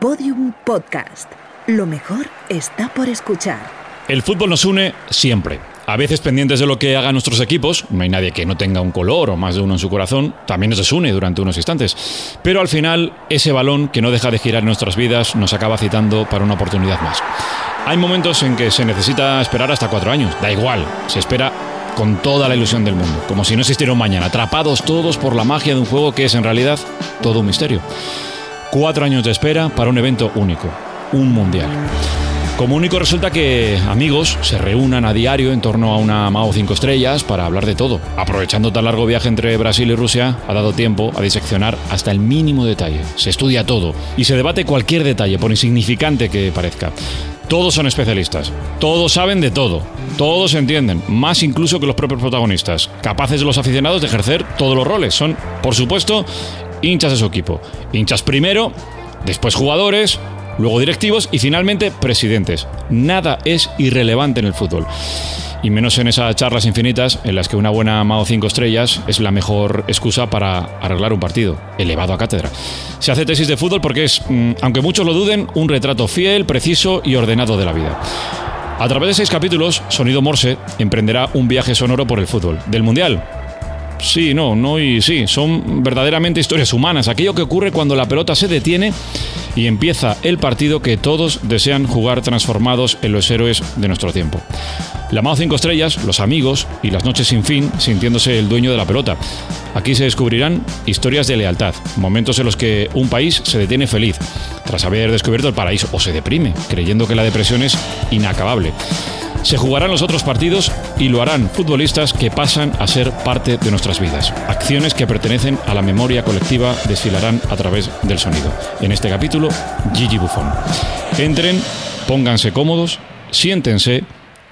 Podium Podcast. Lo mejor está por escuchar. El fútbol nos une siempre. A veces pendientes de lo que hagan nuestros equipos, no hay nadie que no tenga un color o más de uno en su corazón, también nos desune durante unos instantes. Pero al final, ese balón que no deja de girar en nuestras vidas nos acaba citando para una oportunidad más. Hay momentos en que se necesita esperar hasta cuatro años, da igual, se espera con toda la ilusión del mundo, como si no existiera un mañana, atrapados todos por la magia de un juego que es en realidad todo un misterio. Cuatro años de espera para un evento único, un mundial. Como único resulta que amigos se reúnan a diario en torno a una Mao 5 estrellas para hablar de todo. Aprovechando tan largo viaje entre Brasil y Rusia, ha dado tiempo a diseccionar hasta el mínimo detalle. Se estudia todo y se debate cualquier detalle, por insignificante que parezca. Todos son especialistas, todos saben de todo, todos entienden, más incluso que los propios protagonistas, capaces los aficionados de ejercer todos los roles. Son, por supuesto, hinchas de su equipo. Hinchas primero, después jugadores, luego directivos y finalmente presidentes. Nada es irrelevante en el fútbol. Y menos en esas charlas infinitas en las que una buena Mao 5 estrellas es la mejor excusa para arreglar un partido, elevado a cátedra. Se hace tesis de fútbol porque es, mm, aunque muchos lo duden, un retrato fiel, preciso y ordenado de la vida. A través de seis capítulos, Sonido Morse emprenderá un viaje sonoro por el fútbol, del Mundial Sí, no, no y sí. Son verdaderamente historias humanas. Aquello que ocurre cuando la pelota se detiene y empieza el partido que todos desean jugar transformados en los héroes de nuestro tiempo. La Mao 5 estrellas, los amigos y las noches sin fin sintiéndose el dueño de la pelota. Aquí se descubrirán historias de lealtad, momentos en los que un país se detiene feliz tras haber descubierto el paraíso o se deprime, creyendo que la depresión es inacabable. Se jugarán los otros partidos y lo harán futbolistas que pasan a ser parte de nuestras vidas. Acciones que pertenecen a la memoria colectiva desfilarán a través del sonido. En este capítulo, Gigi Buffon. Entren, pónganse cómodos, siéntense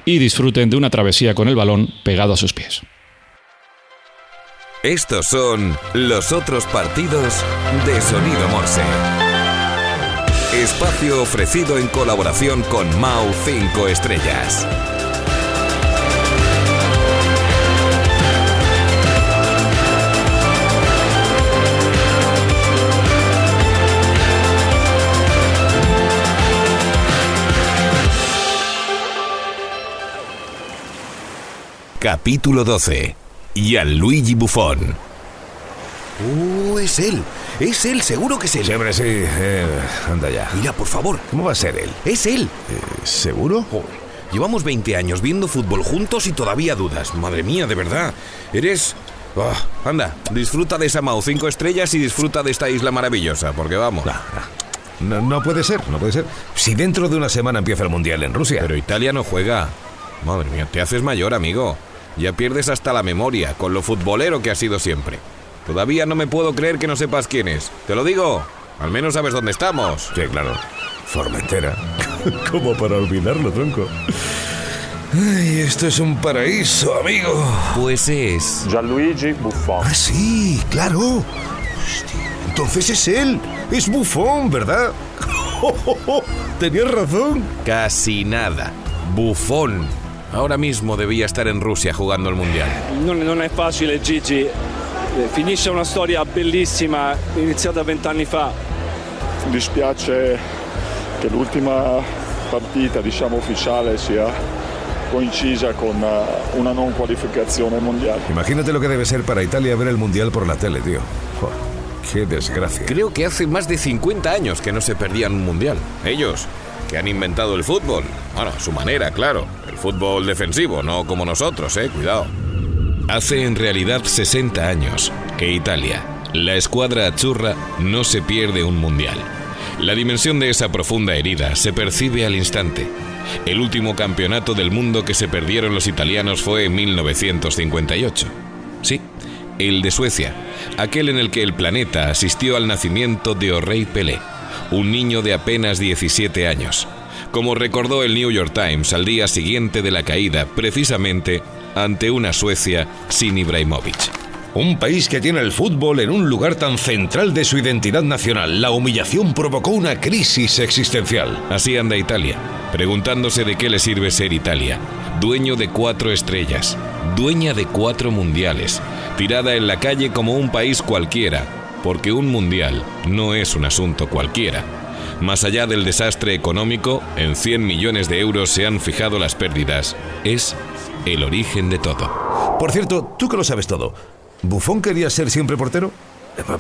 y disfruten de una travesía con el balón pegado a sus pies. Estos son los otros partidos de Sonido Morse. Espacio ofrecido en colaboración con Mau 5 Estrellas. Capítulo 12. Gianluigi Buffon. ¡Uh, es él! Es él, seguro que es él. Siempre sí. Eh, anda ya. Mira, por favor. ¿Cómo va a ser él? Es él. Eh, ¿Seguro? llevamos 20 años viendo fútbol juntos y todavía dudas. Madre mía, de verdad. Eres... Ah, anda, disfruta de esa Mao 5 estrellas y disfruta de esta isla maravillosa, porque vamos. No, no puede ser, no puede ser. Si dentro de una semana empieza el Mundial en Rusia. Pero Italia no juega. Madre mía, te haces mayor, amigo. Ya pierdes hasta la memoria con lo futbolero que has sido siempre. Todavía no me puedo creer que no sepas quién es. Te lo digo. Al menos sabes dónde estamos. Sí, claro. Formentera. ¿Cómo para olvidarlo, tronco? Ay, esto es un paraíso, amigo. Pues es. Gianluigi Buffon. Ah, sí, claro. entonces es él. Es Buffon, ¿verdad? Tenías razón. Casi nada. Buffon. Ahora mismo debía estar en Rusia jugando el Mundial. No, no es fácil, Gigi. Finisce una storia bellissima iniziata vent'anni fa. Dispiace che l'ultima partita diciamo ufficiale sia coincisa con eh, una non qualificazione mondiale. Imagínate lo que debe ser para Italia ver el mundial por la tele, tío. qué desgracia. Creo que hace más de 50 años que no se perdían un mundial. Ellos, que han inventado el fútbol. Bueno, a su manera, claro. El fútbol defensivo, no como nosotros, eh, cuidado. Hace en realidad 60 años que Italia, la escuadra achurra, no se pierde un mundial. La dimensión de esa profunda herida se percibe al instante. El último campeonato del mundo que se perdieron los italianos fue en 1958. Sí, el de Suecia, aquel en el que el planeta asistió al nacimiento de O'Reilly Pelé, un niño de apenas 17 años. Como recordó el New York Times al día siguiente de la caída, precisamente ante una Suecia sin Ibrahimovic. Un país que tiene el fútbol en un lugar tan central de su identidad nacional. La humillación provocó una crisis existencial. Así anda Italia, preguntándose de qué le sirve ser Italia. Dueño de cuatro estrellas, dueña de cuatro mundiales, tirada en la calle como un país cualquiera, porque un mundial no es un asunto cualquiera. Más allá del desastre económico, en 100 millones de euros se han fijado las pérdidas. Es el origen de todo. Por cierto, tú que lo sabes todo, ¿Bufón quería ser siempre portero?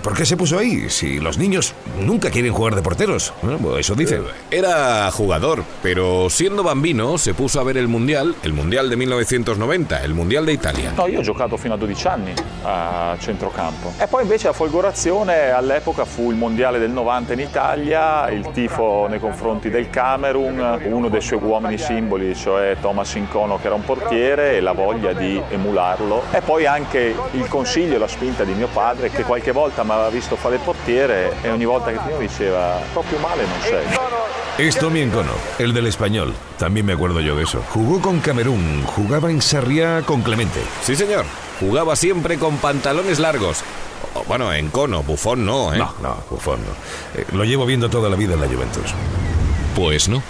¿Por qué se puso ahí? Si los niños nunca quieren jugar de porteros. Bueno, eso dice. Era jugador, pero siendo bambino se puso a ver el Mundial, el Mundial de 1990, el Mundial de Italia. No, io ho giocato fino a 12 anni a centrocampo. E poi invece la folgorazione all'epoca fu il Mondiale del 90 in Italia, il tifo nei confronti del Camerun, uno dei suoi uomini simboli, cioè Thomas Incono che era un portiere e la voglia di emularlo. E poi anche il consiglio e la spinta di mio padre che qualche volta volta me aveva visto fare il portiere e ogni volta che mi diceva proprio male non sei. Es Tommy Encono, el del español. También me acuerdo yo de eso. Jugó con Camerún, jugaba en Sarriá con Clemente. Sí, señor. Jugaba siempre con pantalones largos. Bueno, en cono, bufón no, ¿eh? No, no, bufón no. Eh, lo llevo viendo toda la vida en la Juventus. Pues no.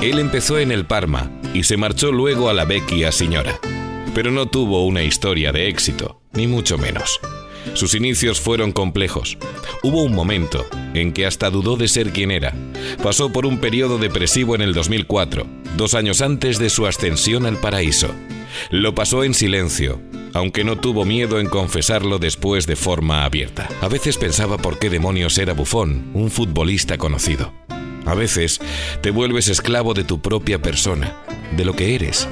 Él empezó en el Parma y se marchó luego a la Vecchia Signora. Pero no tuvo una historia de éxito, ni mucho menos. Sus inicios fueron complejos. Hubo un momento en que hasta dudó de ser quien era. Pasó por un periodo depresivo en el 2004, dos años antes de su ascensión al paraíso. Lo pasó en silencio, aunque no tuvo miedo en confesarlo después de forma abierta. A veces pensaba por qué demonios era Bufón, un futbolista conocido. A veces te vuelves esclavo de tu propia persona, de lo que eres.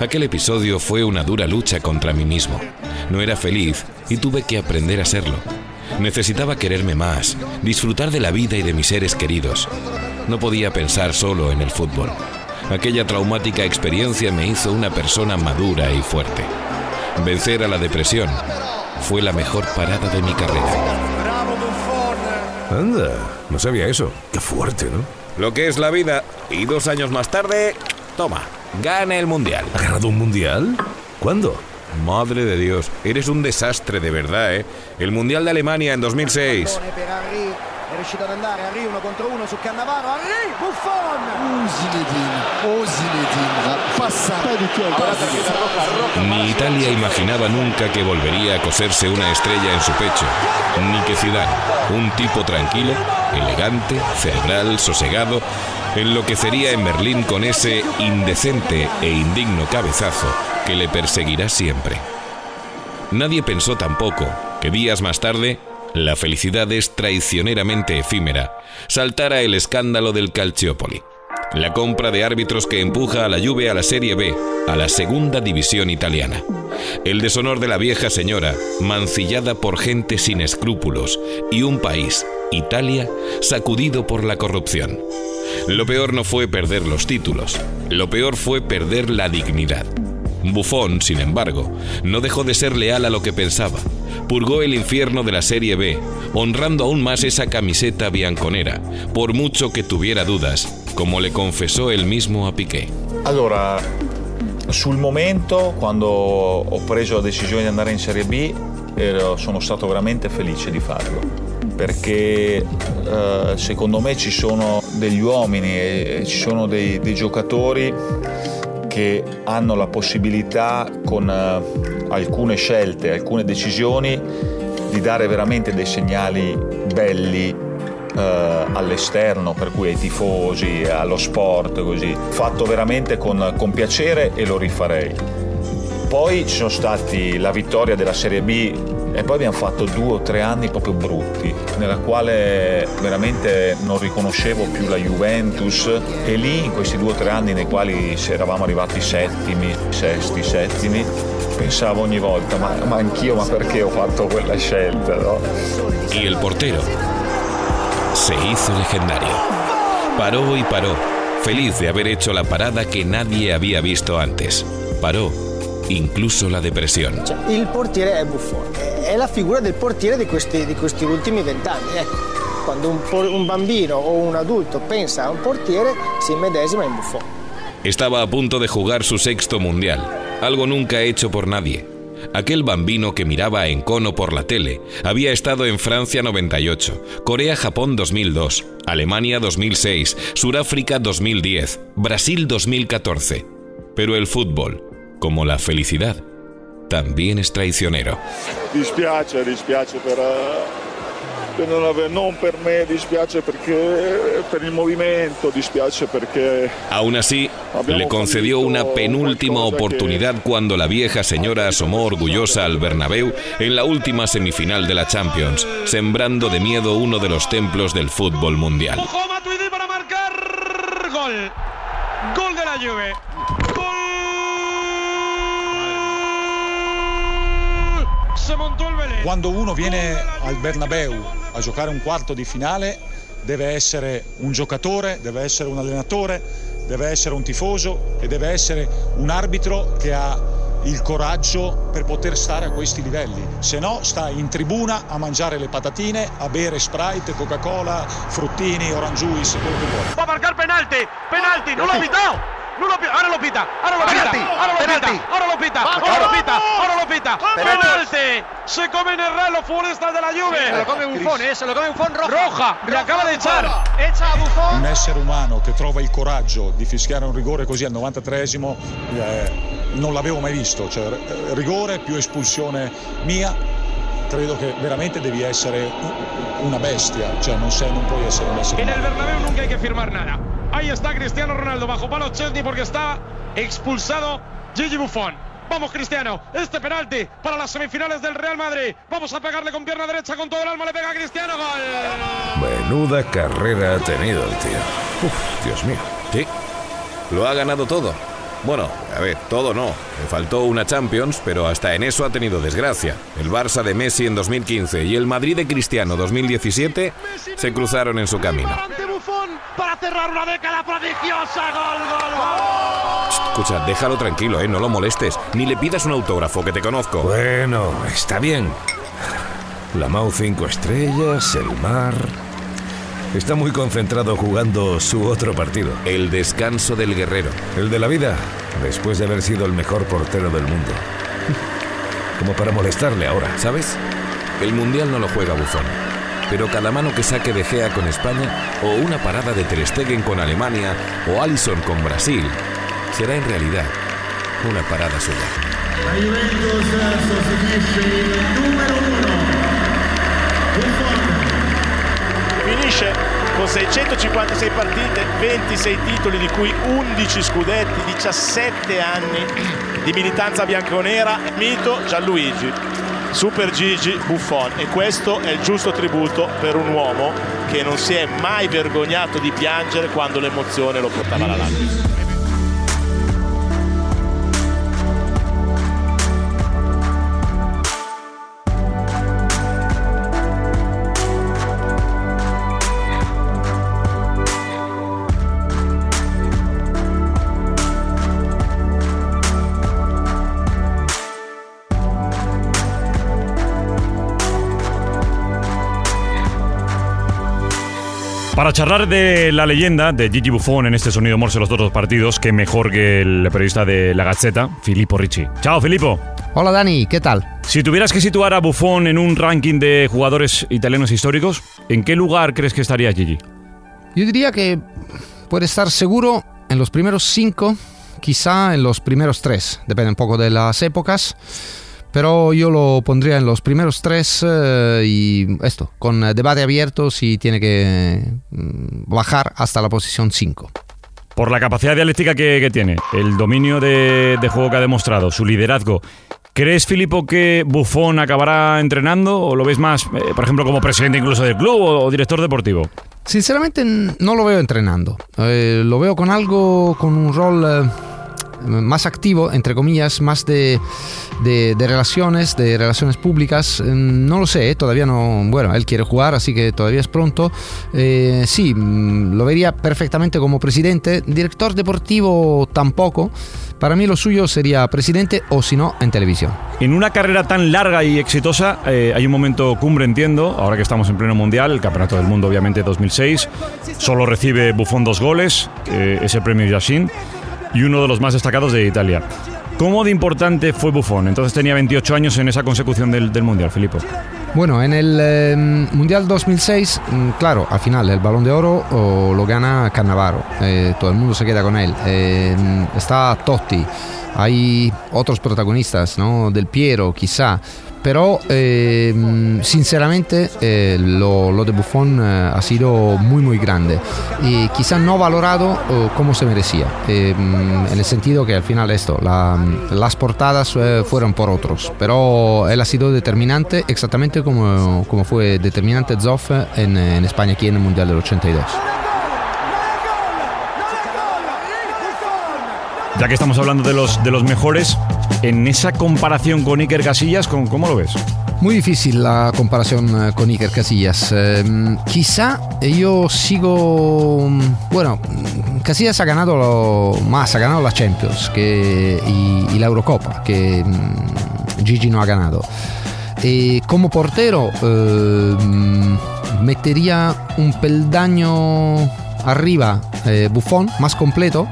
Aquel episodio fue una dura lucha contra mí mismo. No era feliz y tuve que aprender a serlo. Necesitaba quererme más, disfrutar de la vida y de mis seres queridos. No podía pensar solo en el fútbol. Aquella traumática experiencia me hizo una persona madura y fuerte. Vencer a la depresión fue la mejor parada de mi carrera. Anda, no sabía eso. Qué fuerte, ¿no? Lo que es la vida. Y dos años más tarde, toma, gana el mundial. ¿Ha ganado un mundial? ¿Cuándo? Madre de Dios, eres un desastre de verdad, ¿eh? El mundial de Alemania en 2006. È riuscito ad andare, Henry uno contro uno su Cannavaro, Henry, Buffon! Oh Zinedine, oh Zinedine, passa! Ni Italia imaginaba nunca que volvería a coserse una estrella en su pecho, ni que Zidane, un tipo tranquilo, elegante, cerebral, sosegado, enloquecería en Berlín con ese indecente e indigno cabezazo que le perseguirá siempre. Nadie pensó tampoco que días más tarde la felicidad es traicioneramente efímera, saltara el escándalo del Calciopoli. La compra de árbitros que empuja a la Juve a la Serie B, a la segunda división italiana. El deshonor de la vieja señora, mancillada por gente sin escrúpulos, y un país, Italia, sacudido por la corrupción. Lo peor no fue perder los títulos, lo peor fue perder la dignidad. Buffon, sin embargo, no dejó de ser leal a lo que pensaba. Purgó el infierno de la Serie B, honrando aún más esa camiseta bianconera, por mucho que tuviera dudas, como le confesó él mismo a Piqué. Allora, sul momento, quando ho preso la decisione di andare in Serie B, ero, sono stato veramente felice di farlo perché eh, secondo me ci sono degli uomini e ci sono dei, dei giocatori che hanno la possibilità con eh, alcune scelte, alcune decisioni di dare veramente dei segnali belli eh, all'esterno, per cui ai tifosi, allo sport, così. Fatto veramente con, con piacere e lo rifarei. Poi ci sono stati la vittoria della Serie B e poi abbiamo fatto due o tre anni proprio brutti, nella quale veramente non riconoscevo più la Juventus e lì in questi due o tre anni nei quali eravamo arrivati settimi, sesti, settimi, pensavo ogni volta, ma, ma anch'io, ma perché ho fatto quella scelta? No? Y el portero se hizo legendario. Paró y paró, feliz de haber hecho la parada que nadie había visto antes. Paró incluso la depresión. Cioè, il portiere è Buffon, è la figura del portiere di questi, di questi ultimi vent'anni. Ecco, quando un, un bambino o un adulto pensa a un portiere si immedesima in Buffon. Estaba a punto de jugar su sexto mundial, algo nunca hecho por nadie. Aquel bambino que miraba en cono por la tele había estado en Francia 98, Corea-Japón 2002, Alemania 2006, Suráfrica 2010, Brasil 2014. Pero el fútbol, como la felicidad, también es traicionero. Dispiace, dispiace per, per non, aver, non per me, dispiace perché per il movimento, dispiace perché... Aún así, le concedió una penúltima oportunidad cuando la vieja señora asomó orgullosa al Bernabéu en la última semifinal de la Champions, sembrando de miedo uno de los templos del fútbol mundial. para marcar gol. Gol de la Juve. Quando uno viene al Bernabeu a giocare un quarto di finale deve essere un giocatore, deve essere un allenatore, deve essere un tifoso e deve essere un arbitro che ha il coraggio per poter stare a questi livelli, se no sta in tribuna a mangiare le patatine, a bere Sprite, Coca-Cola, fruttini, orange juice, quello che vuole. Va a marcar penalti, penalti, non l'ha pitato! No lo pita, ahora lo pita, ahora lo pita, ahora lo pita, ahora lo pita, ahora lo pita, ahora lo pita, penalti, se come en el reloj futbolista de la Juve. Se lo come Buffon, eh, se lo come Buffon roja. Roja, le acaba de echar. Echa a Buffon. Un essere umano che trova il coraggio di fischiare un rigore così al 93esimo eh, non l'avevo mai visto, cioè rigore più espulsione mia credo che veramente devi essere una bestia, cioè non, sei, non puoi essere un essere umano. En el Bernabéu nunca hay que firmar nada. Ahí está Cristiano Ronaldo bajo palo Chelsea porque está expulsado Gigi Buffon. Vamos Cristiano, este penalti para las semifinales del Real Madrid. Vamos a pegarle con pierna derecha con todo el alma, le pega a Cristiano, gol. Menuda carrera ha tenido el tío. Uf, Dios mío. Sí, lo ha ganado todo. Bueno, a ver, todo no. Le faltó una Champions, pero hasta en eso ha tenido desgracia. El Barça de Messi en 2015 y el Madrid de Cristiano 2017 se cruzaron en su camino. Cerrar una década prodigiosa, gol, gol, gol. Escucha, déjalo tranquilo, ¿eh? No lo molestes. Ni le pidas un autógrafo, que te conozco. Bueno, está bien. La Mau 5 estrellas, el mar. Está muy concentrado jugando su otro partido. El descanso del guerrero. El de la vida, después de haber sido el mejor portero del mundo. Como para molestarle ahora. ¿Sabes? El Mundial no lo juega Buzón. Pero cada mano que saque de Gea con España, o una parada de Ter Stegen con Alemania, o Allison con Brasil, será en realidad una parada suya. La Juventus sostituisce il numero uno. Buffon. Finisce con 656 partite, 26 titoli di cui 11 scudetti, 17 anni di militanza bianconera, mito Gianluigi, Super Gigi Buffon e questo è il giusto tributo per un uomo che non si è mai vergognato di piangere quando l'emozione lo portava alla lacrima. Para charlar de la leyenda de Gigi Buffon en este sonido morse los dos partidos, que mejor que el periodista de La Gazzetta, Filippo Ricci. Chao, Filippo. Hola, Dani, ¿qué tal? Si tuvieras que situar a Buffon en un ranking de jugadores italianos históricos, ¿en qué lugar crees que estaría Gigi? Yo diría que puede estar seguro en los primeros cinco, quizá en los primeros tres, depende un poco de las épocas. Pero yo lo pondría en los primeros tres eh, y esto, con debate abierto si tiene que mm, bajar hasta la posición 5. Por la capacidad dialéctica que, que tiene, el dominio de, de, juego que ha demostrado, su liderazgo, ¿crees, Filippo, que Buffon acabará entrenando o lo ves más, eh, por ejemplo, como presidente incluso del club o, o director deportivo? Sinceramente no lo veo entrenando. Eh, lo veo con algo, con un rol eh, más activo, entre comillas, más de, de, de, relaciones, de relaciones públicas. No lo sé, todavía no. Bueno, él quiere jugar, así que todavía es pronto. Eh, sí, lo vería perfectamente como presidente. Director deportivo tampoco. Para mí lo suyo sería presidente o si no, en televisión. En una carrera tan larga y exitosa, eh, hay un momento cumbre, entiendo, ahora que estamos en pleno mundial, el Campeonato del Mundo obviamente 2006. Solo recibe Buffon dos goles, eh, ese premio Yashin y uno de los más destacados de Italia. ¿Cómo de importante fue Buffon? Entonces tenía 28 años en esa consecución del, Mundial, Filippo. Bueno, en el eh, Mundial 2006, claro, al final el balón de oro lo gana Cannavaro, eh, todo el mundo se queda con él. Eh, está Totti, hay otros protagonistas, ¿no? Del Piero, quizá, pero eh, sinceramente eh, lo, lo, de Buffon eh, ha sido muy muy grande y quizá no valorado como se merecía, en el sentido que al final esto, la, las portadas fueron por otros, pero él ha sido determinante exactamente como, como fue determinante Zoff en, en España aquí en el Mundial del 82. Ya que estamos hablando de los, de los mejores, en esa comparación con Iker Casillas, ¿cómo lo ves? Muy difícil la comparación eh, con Iker Casillas. Em, quizá yo sigo. Bueno, Casillas ha ganado más, ha ganado la Champions que, y, la Eurocopa, que mm, Gigi no ha ganado. Y como portero, em, metería un peldaño arriba eh, Buffon, más completo.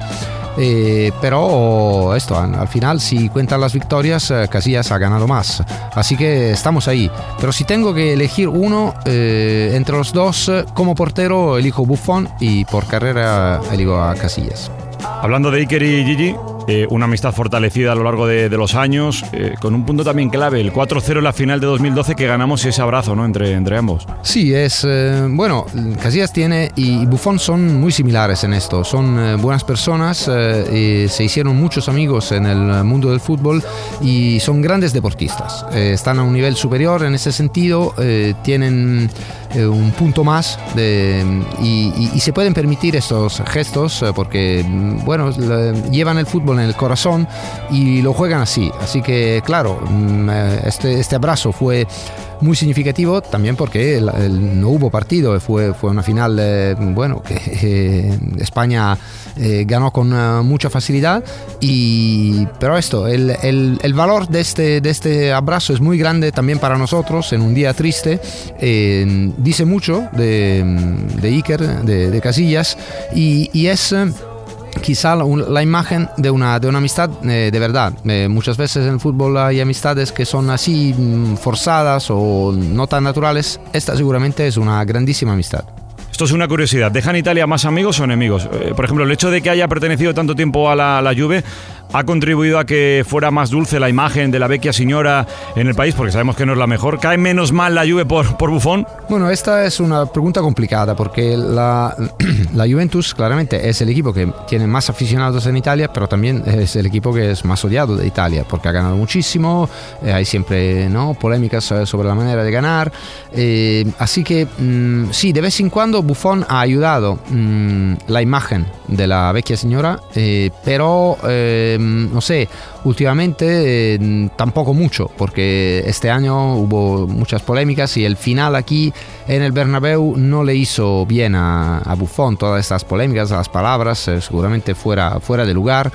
Eh, pero esto, al final, si cuentan las victorias, eh, Casillas ha ganado más. Así que estamos ahí. Pero si tengo que elegir uno eh, entre los dos, como portero elijo Buffon y por carrera elijo a Casillas. Hablando de Iker y Gigi, eh, una amistad fortalecida a lo largo de, los años, eh, con un punto también clave, el 4-0 en la final de 2012 que ganamos ese abrazo ¿no? entre, entre ambos. Sí, es eh, bueno, Casillas tiene y Buffon son muy similares en esto, son buenas personas, se hicieron muchos amigos en el mundo del fútbol y son grandes deportistas, están a un nivel superior en ese sentido, tienen un punto más de, y, y, se pueden permitir estos gestos porque, bueno, llevan el fútbol en el corazón y lo juegan así. Así que, claro, mm, eh, este, este abrazo fue muy significativo también porque no hubo partido, fue, fue una final, eh, bueno, que eh, España ganó con mucha facilidad, y, pero esto, el, el, valor de este, de este abrazo es muy grande también para nosotros en un día triste, dice mucho de, de Iker, de, de Casillas, y, y es quizá la, imagen de una, de una amistad eh, de verdad. Eh, muchas veces en el fútbol hay amistades que son así mm, forzadas o no tan naturales. Esta seguramente es una grandísima amistad. Esto es una curiosidad. ¿Dejan Italia más amigos o enemigos? Eh, por ejemplo, el hecho de que haya pertenecido tanto tiempo a la, la Juve ha contribuido a que fuera más dulce la imagen de la vecchia señora en el país, porque sabemos que no es la mejor. ¿Cae menos mal la Juve por, por Buffon? Bueno, esta es una pregunta complicada, porque la, la Juventus claramente es el equipo que tiene más aficionados en Italia, pero también es el equipo que es más odiado de Italia, porque ha ganado muchísimo, eh, hay siempre ¿no? polémicas eh, sobre la manera de ganar. Eh, así que mm, sí, de vez en cuando Buffon ha ayudado mm, la imagen de la vecchia señora, pero no sé, últimamente em, tampoco mucho, porque este año hubo muchas polémicas y el final aquí en el Bernabéu no le hizo bien a, Buffon todas estas polémicas, las palabras, eh, seguramente fuera, fuera de lugar,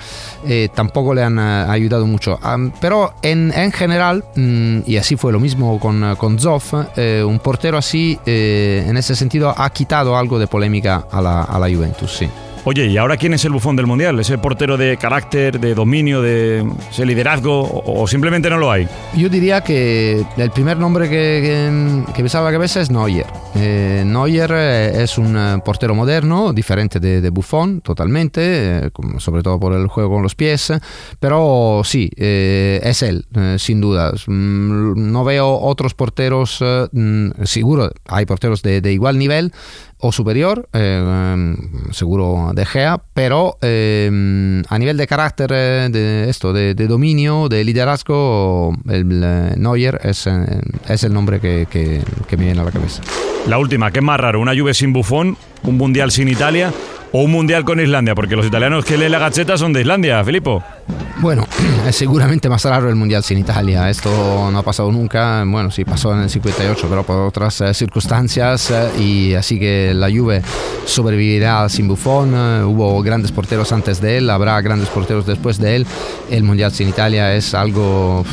eh, tampoco le han eh, ayudado mucho. pero en, en general, mm, y así fue lo mismo con, con Zoff, un portero así, en ese sentido, ha quitado algo de polémica a la, a la Juventus, sí. Oye, ¿y ahora quién es el bufón del Mundial? ¿Ese portero de carácter, de dominio, de ese liderazgo o, simplemente no lo hay? Yo diría que el primer nombre que, que, me sale a la cabeza es Neuer. Eh, Neuer eh, es un eh, portero moderno, diferente de, de Buffon totalmente, sobre todo por el juego con los pies, pero sí, es él, sin duda. Mm, no veo otros porteros, mm, seguro hay porteros de, de igual nivel, o superior, eh, seguro de Gea, pero eh, a nivel de carácter, eh, de esto, de, dominio, de liderazgo, el, Neuer es, es, el nombre que, que, que, me viene a la cabeza. La última, ¿qué es más raro? ¿Una Juve sin bufón? ¿Un mundial sin Italia? ¿O un mundial con Islandia? Porque los italianos que leen la gacheta son de Islandia, Filippo. Bueno, es seguramente más raro el Mundial sin Italia. Esto no ha pasado nunca. Bueno, sí pasó en el 58, pero por otras eh, circunstancias. Eh, y así que la Juve sobrevivirá sin Buffon. Eh, hubo grandes porteros antes de él, habrá grandes porteros después de él. El Mundial sin Italia es algo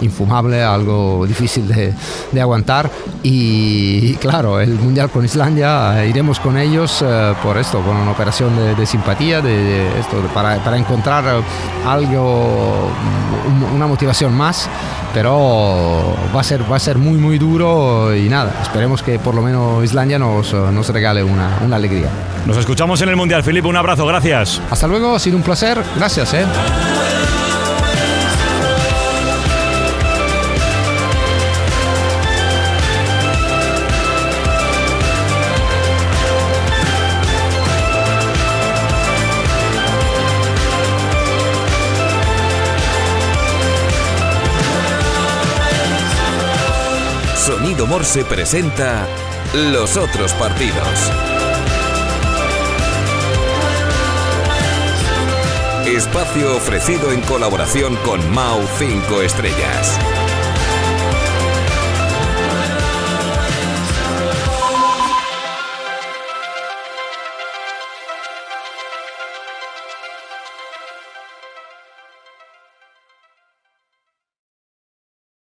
infumable, algo difícil de, de aguantar. Y, claro, el Mundial con Islandia, iremos con ellos por esto, con una operación de, simpatía, de, esto, para, para encontrar algo, una motivación más, pero va a ser, va a ser muy, muy duro y nada, esperemos que por lo menos Islandia nos, nos regale una, una alegría. Nos escuchamos en el Mundial, Felipe, un abrazo, gracias. Hasta luego, ha sido un placer, gracias. ¿eh? Morse presenta los otros partidos. Espacio ofrecido en colaboración con Mau 5 Estrellas.